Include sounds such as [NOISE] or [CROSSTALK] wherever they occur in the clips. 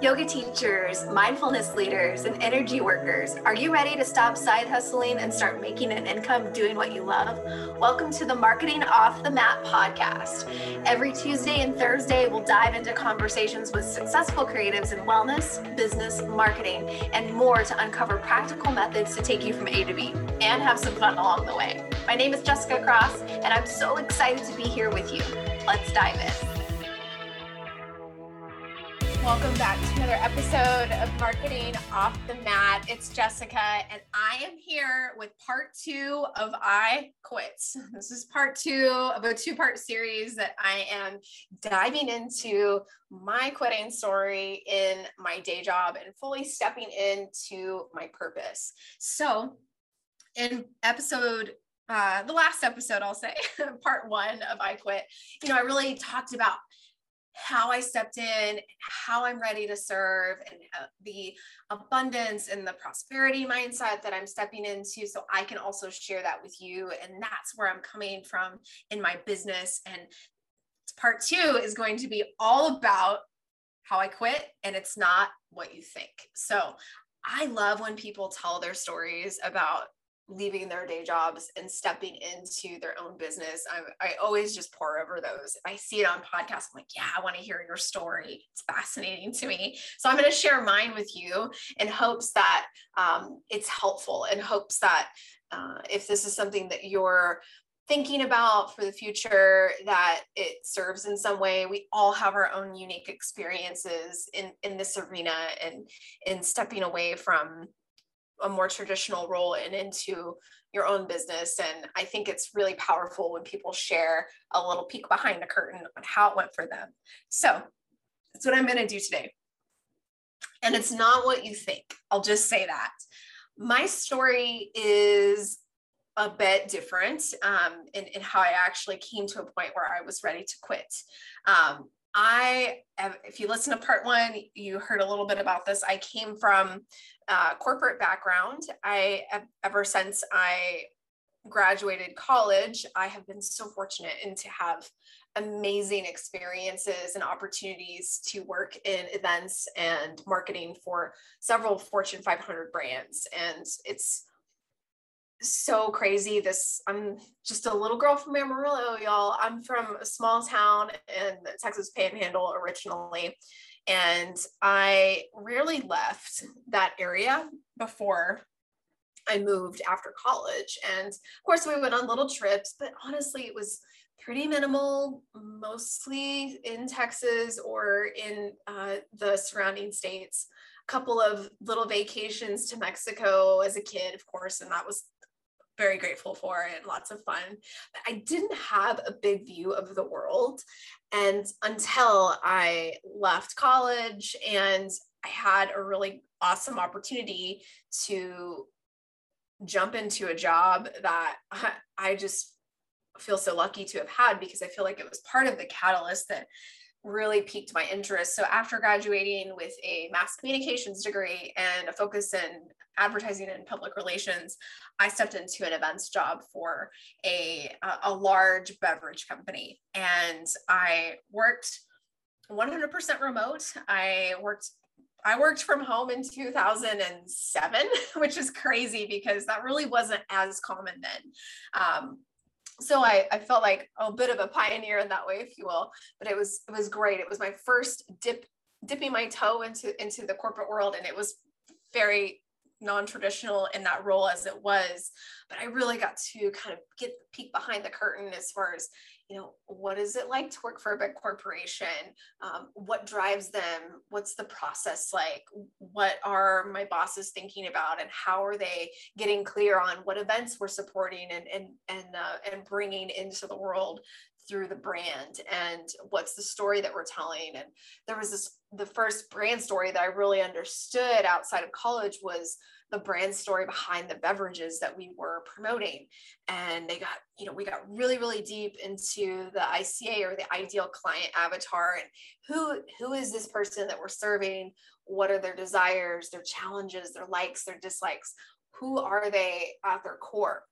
Yoga teachers, mindfulness leaders, and energy workers, are you ready to stop side hustling and start making an income doing what you love? Welcome to the Marketing Off the Mat podcast. Every Tuesday and Thursday, we'll dive into conversations with successful creatives in wellness, business, marketing, and more to uncover practical methods to take you from A to B and have some fun along the way. My name is Jessica Cross, and I'm so excited to be here with you. Let's dive in. Welcome back to another episode of Marketing Off the Mat. It's Jessica, and I am here with part two of I Quit. [LAUGHS] This is part two of a two part series that I am diving into my quitting story in my day job and fully stepping into my purpose. So, in episode uh, the last episode, I'll say, [LAUGHS] part one of I Quit, you know, I really talked about how I stepped in, how I'm ready to serve, and the abundance and the prosperity mindset that I'm stepping into. So I can also share that with you. And that's where I'm coming from in my business. And part two is going to be all about how I quit, and it's not what you think. So I love when people tell their stories about leaving their day jobs and stepping into their own business. I, I always just pore over those. If I see it on podcasts, I'm like, yeah, I want to hear your story. It's fascinating to me. So I'm going to share mine with you in hopes that um, it's helpful, in hopes that uh, if this is something that you're thinking about for the future that it serves in some way we all have our own unique experiences in in this arena and in stepping away from a more traditional role and into your own business. And I think it's really powerful when people share a little peek behind the curtain on how it went for them. So that's what I'm going to do today. And it's not what you think. I'll just say that. My story is a bit different um, in, in how I actually came to a point where I was ready to quit. Um, I, if you listen to part one, you heard a little bit about this. I came from corporate background. I ever since I graduated college, I have been so fortunate and to have amazing experiences and opportunities to work in events and marketing for several Fortune 500 brands. And it's so crazy. This I'm just a little girl from Amarillo, y'all. I'm from a small town in the Texas Panhandle originally, and I rarely left that area before I moved after college. And of course, we went on little trips, but honestly, it was pretty minimal, mostly in Texas or in uh, the surrounding states. A couple of little vacations to Mexico as a kid, of course, and that was very grateful for and lots of fun. But I didn't have a big view of the world. And until I left college and I had a really awesome opportunity to jump into a job that I just feel so lucky to have had because I feel like it was part of the catalyst that really piqued my interest. So after graduating with a mass communications degree and a focus in advertising and public relations, I stepped into an events job for a, a large beverage company. And I worked 100% remote. I worked I worked from home in 2007, [LAUGHS] which is crazy because that really wasn't as common then. Um, so I, I felt like a bit of a pioneer in that way, if you will. But it was it was great. It was my first dip dipping my toe into into the corporate world, and it was very non-traditional in that role as it was but i really got to kind of get the peek behind the curtain as far as you know what is it like to work for a big corporation? Um, what drives them? What's the process like? What are my bosses thinking about? And how are they getting clear on what events we're supporting and and and uh, and bringing into the world through the brand and what's the story that we're telling and there was this the first brand story that i really understood outside of college was the brand story behind the beverages that we were promoting. And they got, you know, we got really, really deep into the ICA or the ideal client avatar and who who is this person that we're serving? What are their desires, their challenges, their likes, their dislikes? Who are they at their core?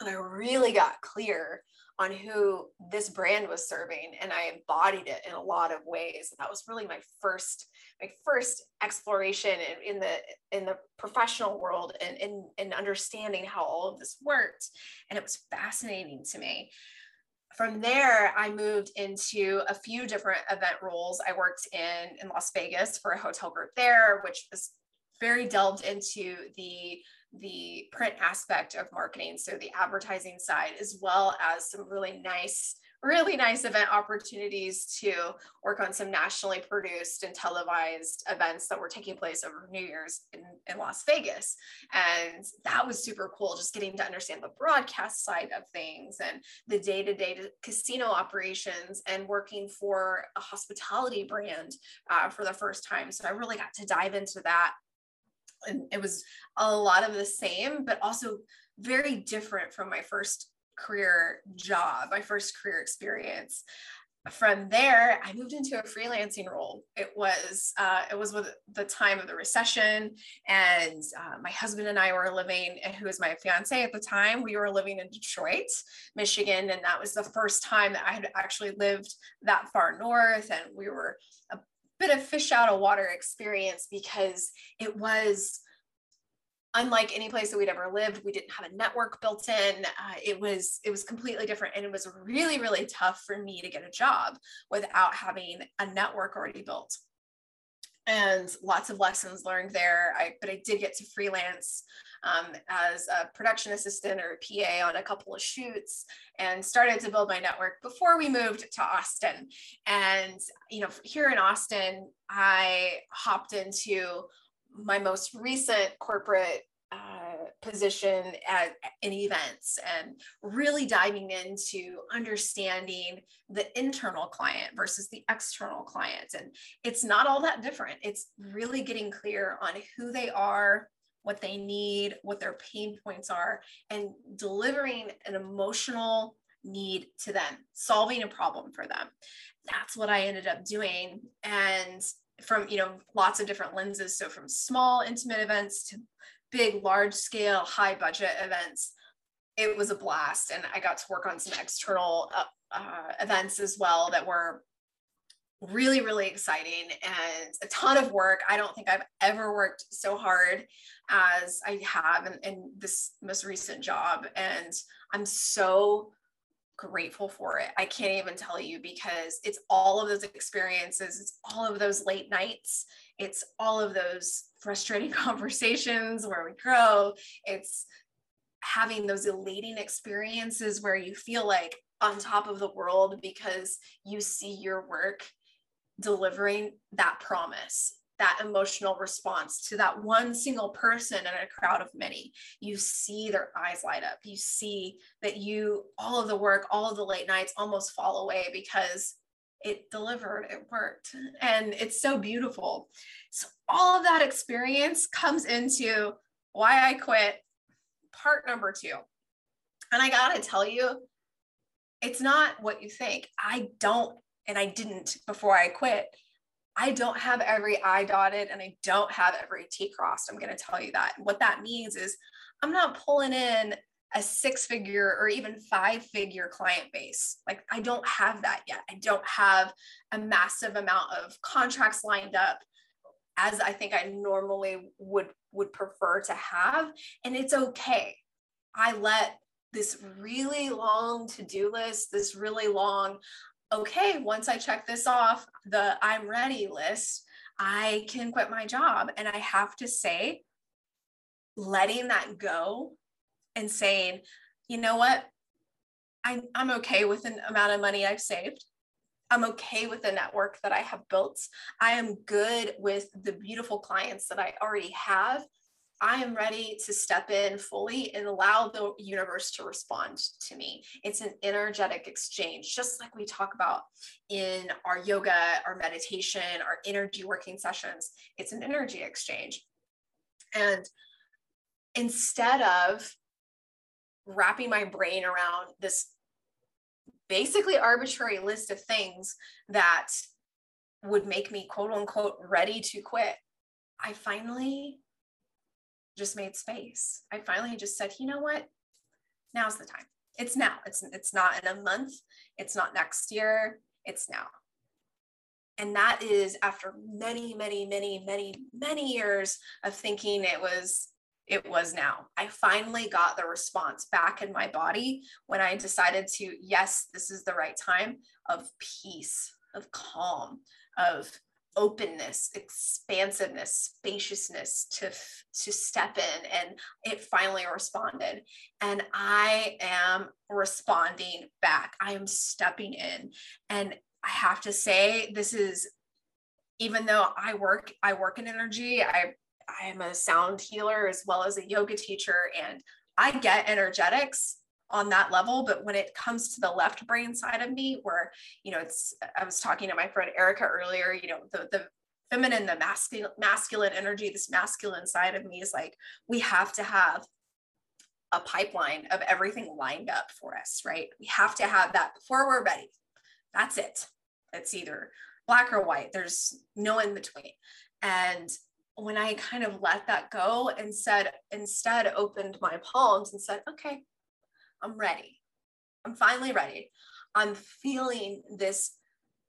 And I really got clear on who this brand was serving and I embodied it in a lot of ways. That was really my first my first exploration in, in the in the professional world and in, in understanding how all of this worked. And it was fascinating to me from there, I moved into a few different event roles. I worked in, in Las Vegas for a hotel group there, which was very delved into the the print aspect of marketing so the advertising side as well as some really nice really nice event opportunities to work on some nationally produced and televised events that were taking place over New Year's in, in Las Vegas. And that was super cool, just getting to understand the broadcast side of things and the day to day casino operations and working for a hospitality brand uh, for the first time. So I really got to dive into that. And it was a lot of the same, but also very different from my first career job, my first career experience. From there, I moved into a freelancing role. It was uh, it was with the time of the recession, and uh, my husband and I were living, who was my fiance at the time, we were living in Detroit, Michigan, and that was the first time that I had actually lived that far north, and we were bit of fish out of water experience because it was unlike any place that we'd ever lived we didn't have a network built in. Uh, it was it was completely different and it was really really tough for me to get a job without having a network already built and lots of lessons learned there. I, but i did get to freelance um, as a production assistant or a pa on a couple of shoots and started to build my network before we moved to austin. And you know here in austin i hopped into my most recent corporate position at in events and really diving into understanding the internal client versus the external client. And it's not all that different. It's really getting clear on who they are what they need what their pain points are and delivering an emotional need to them solving a problem for them. That's what i ended up doing. And from you know lots of different lenses. So from small intimate events to big large scale high budget events it was a blast. And i got to work on some external uh, uh, events as well that were really really exciting and a ton of work. I don't think i've ever worked so hard as i have in, in this most recent job. And i'm so grateful for it. I can't even tell you because it's all of those experiences, it's all of those late nights, it's all of those frustrating [LAUGHS] conversations where we grow, it's having those elating experiences where you feel like on top of the world because you see your work delivering that promise that emotional response to that one single person in a crowd of many. You see their eyes light up. You see that you, all of the work, all of the late nights almost fall away because it delivered, it worked. And it's so beautiful. So, all of that experience comes into why I quit, part number two. And I got to tell you, it's not what you think. I don't, and I didn't before I quit I don't have every I dotted and I don't have every T crossed. I'm going to tell you that. What that means is I'm not pulling in a six figure or even five figure client base. Like I don't have that yet. I don't have a massive amount of contracts lined up as I think I normally would would prefer to have and it's okay. I let this really long to-do list, this really long okay, once I check this off the I'm ready list, I can quit my job. And I have to say, letting that go and saying, you know what? I, I'm okay with an amount of money I've saved. I'm okay with the network that I have built. I am good with the beautiful clients that I already have. I am ready to step in fully and allow the universe to respond to me. It's an energetic exchange, just like we talk about in our yoga, our meditation, our energy working sessions. It's an energy exchange. And instead of wrapping my brain around this basically arbitrary list of things that would make me quote unquote ready to quit, I finally just made space. I finally just said, you know what? Now's the time. It's now. It's it's not in a month. It's not next year. It's now. And that is after many, many, many, many, many years of thinking it was it was now. I finally got the response back in my body when I decided to, yes, this is the right time of peace, of calm, of openness, expansiveness, spaciousness to to step in and it finally responded and I am responding back. I am stepping in and I have to say this is even though I work I work in energy, I I am a sound healer as well as a yoga teacher and I get energetics on that level but when it comes to the left brain side of me where you know it's i was talking to my friend erica earlier you know the the feminine the masculine masculine energy this masculine side of me is like we have to have a pipeline of everything lined up for us right? We have to have that before we're ready. That's it. It's either black or white. There's no in between. And when i kind of let that go and said instead opened my palms and said okay I'm ready. I'm finally ready. I'm feeling this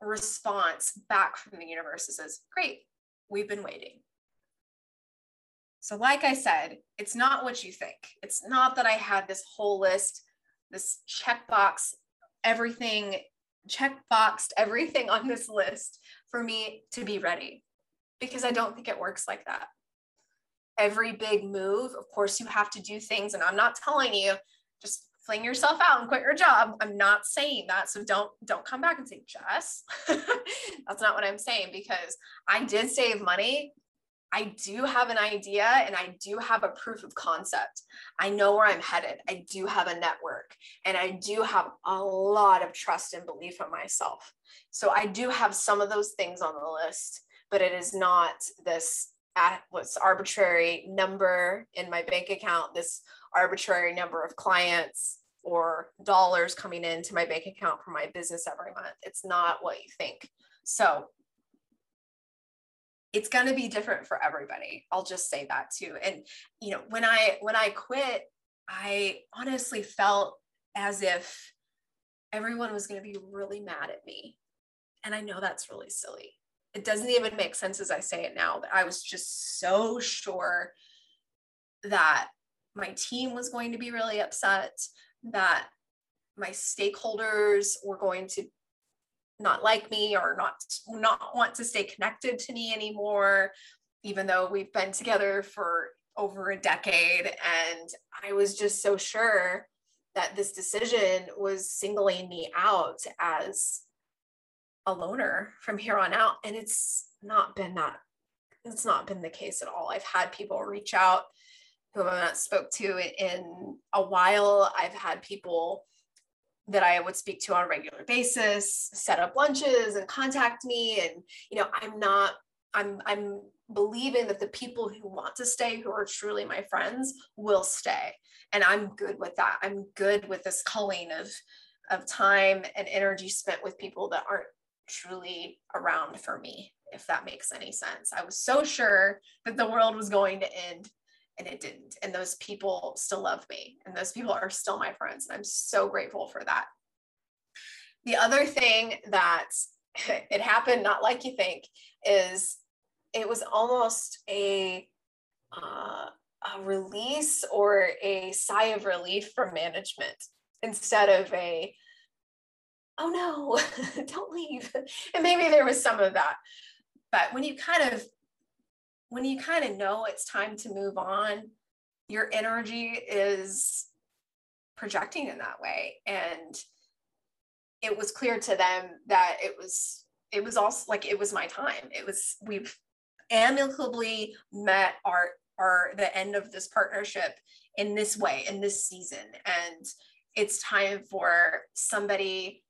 response back from the universe that says, Great, we've been waiting. So, like I said, it's not what you think. It's not that I had this whole list, this checkbox, everything, checkboxed everything on this list for me to be ready, because I don't think it works like that. Every big move, of course, you have to do things. And I'm not telling you just fling yourself out and quit your job. I'm not saying that. So don't don't come back and say, Jess. [LAUGHS] That's not what I'm saying because I did save money. I do have an idea and I do have a proof of concept. I know where I'm headed. I do have a network and I do have a lot of trust and belief in myself. So I do have some of those things on the list, but it is not this at what's arbitrary number in my bank account, this arbitrary number of clients or dollars coming into my bank account for my business every month. It's not what you think. So it's going to be different for everybody. I'll just say that too. And you know, when I when I quit, I honestly felt as if everyone was going to be really mad at me. And I know that's really silly. It doesn't even make sense as I say it now, but I was just so sure that my team was going to be really upset, that my stakeholders were going to not like me or not not want to stay connected to me anymore even though we've been together for over a decade. And i was just so sure that this decision was singling me out as a loner from here on out. And it's not been that it's not been the case at all. I've had people reach out who I've not spoke to in a while. I've had people that I would speak to on a regular basis set up lunches and contact me. And, you know, I'm not, I'm, I'm believing that the people who want to stay, who are truly my friends, will stay. And I'm good with that. I'm good with this culling of, of time and energy spent with people that aren't truly around for me, if that makes any sense. I was so sure that the world was going to end and it didn't. And those people still love me, and those people are still my friends. And I'm so grateful for that. The other thing that [LAUGHS] it happened, not like you think, is it was almost a uh, a release or a sigh of relief from management instead of a oh no [LAUGHS] don't leave and maybe there was some of that but when you kind of when you kind of know it's time to move on, your energy is projecting in that way. And it was clear to them that it was, it was also like it was my time. It was, we've amicably met our our the end of this partnership in this way, in this season. And it's time for somebody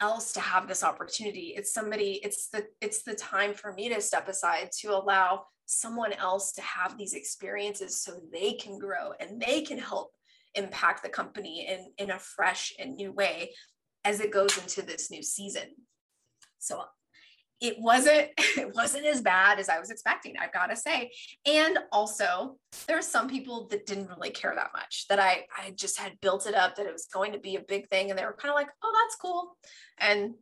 else to have this opportunity it's somebody it's the it's the time for me to step aside to allow someone else to have these experiences so they can grow and they can help impact the company in, in a fresh and new way as it goes into this new season. So it wasn't [LAUGHS] it wasn't as bad as I was expecting, I've got to say. And also, there are some people that didn't really care that much. That I I just had built it up that it was going to be a big thing, and they were kind of like, "Oh, that's cool," and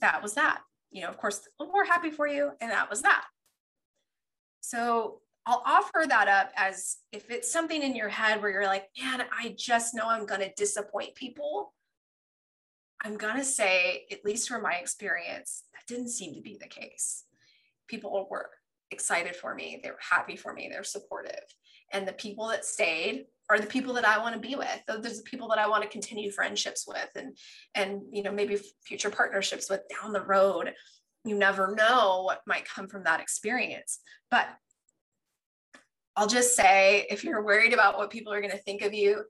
that was that. You know, of course, we're happy for you, and that was that. So I'll offer that up as if it's something in your head where you're like, man, I just know I'm going to disappoint people. I'm going to say, at least from my experience, that didn't seem to be the case. People were excited for me, they were happy for me, they're supportive. And the people that stayed are the people that I want to be with. There's the people that I want to continue friendships with and and you know maybe future partnerships with down the road. You never know what might come from that experience. But I'll just say if you're worried about what people are going to think of you,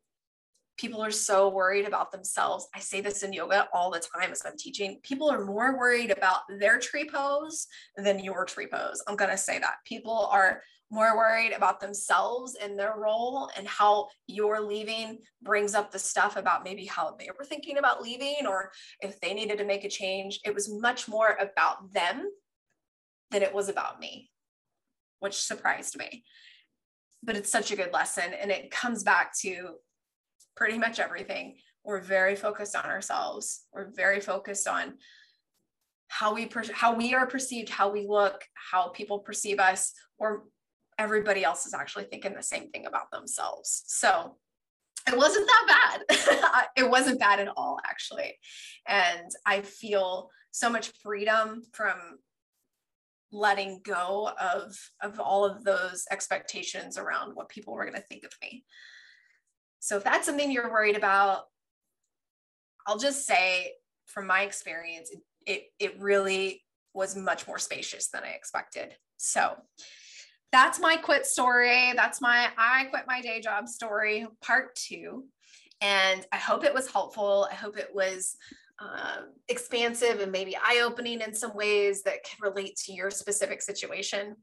people are so worried about themselves. I say this in yoga all the time as I'm teaching. People are more worried about their tree pose than your tree pose. I'm going to say that. People are more worried about themselves and their role and how your leaving brings up the stuff about maybe how they were thinking about leaving or if they needed to make a change. It was much more about them than it was about me, which surprised me. But it's such a good lesson and it comes back to pretty much everything. We're very focused on ourselves. We're very focused on how we per- how we are perceived how we look how people perceive us. Or everybody else is actually thinking the same thing about themselves. So it wasn't that bad. [LAUGHS] It wasn't bad at all actually. And i feel so much freedom from letting go of of all of those expectations around what people were going to think of me. So if that's something you're worried about i'll just say from my experience it it, it really was much more spacious than i expected. So that's my quit story. That's my i quit my day job story part two. And i hope it was helpful. I hope it was um, expansive and maybe eye opening in some ways that can relate to your specific situation.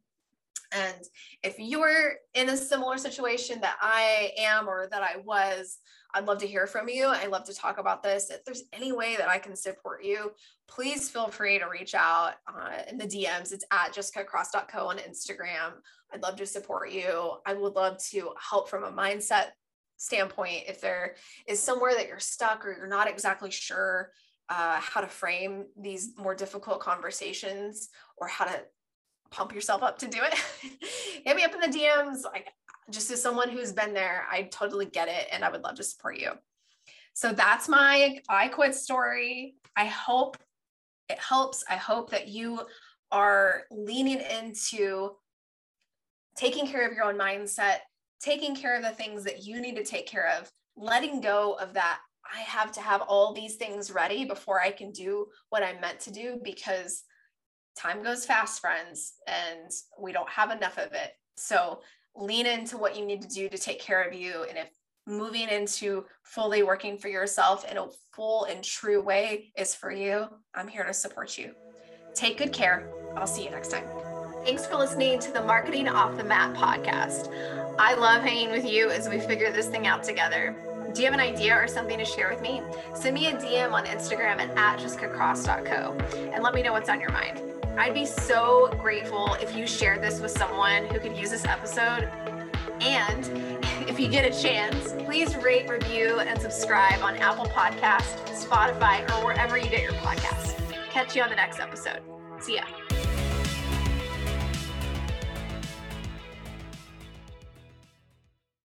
And if you're in a similar situation that I am or that I was, I'd love to hear from you. I'd love to talk about this. If there's any way that I can support you, please feel free to reach out uh, in the DMs. It's at jessicacross.co on Instagram. I'd love to support you. I would love to help from a mindset standpoint. If there is somewhere that you're stuck or you're not exactly sure uh, how to frame these more difficult conversations or how to pump yourself up to do it, [LAUGHS] hit me up in the DMs. Like, just as someone who's been there, I totally get it and I would love to support you. So that's my I quit story. I hope it helps. I hope that you are leaning into taking care of your own mindset, taking care of the things that you need to take care of, letting go of that I have to have all these things ready before I can do what I'm meant to do because time goes fast, friends, and we don't have enough of it. So lean into what you need to do to take care of you. And if moving into fully working for yourself in a full and true way is for you, I'm here to support you. Take good care. I'll see you next time. Thanks for listening to the Marketing Off the Mat podcast. I love hanging with you as we figure this thing out together. Do you have an idea or something to share with me? Send me a DM on Instagram at, at jessicacross.co and let me know what's on your mind. I'd be so grateful if you shared this with someone who could use this episode. And [LAUGHS] if you get a chance, please rate, review, and subscribe on Apple Podcast, Spotify, or wherever you get your podcasts. Catch you on the next episode. See ya.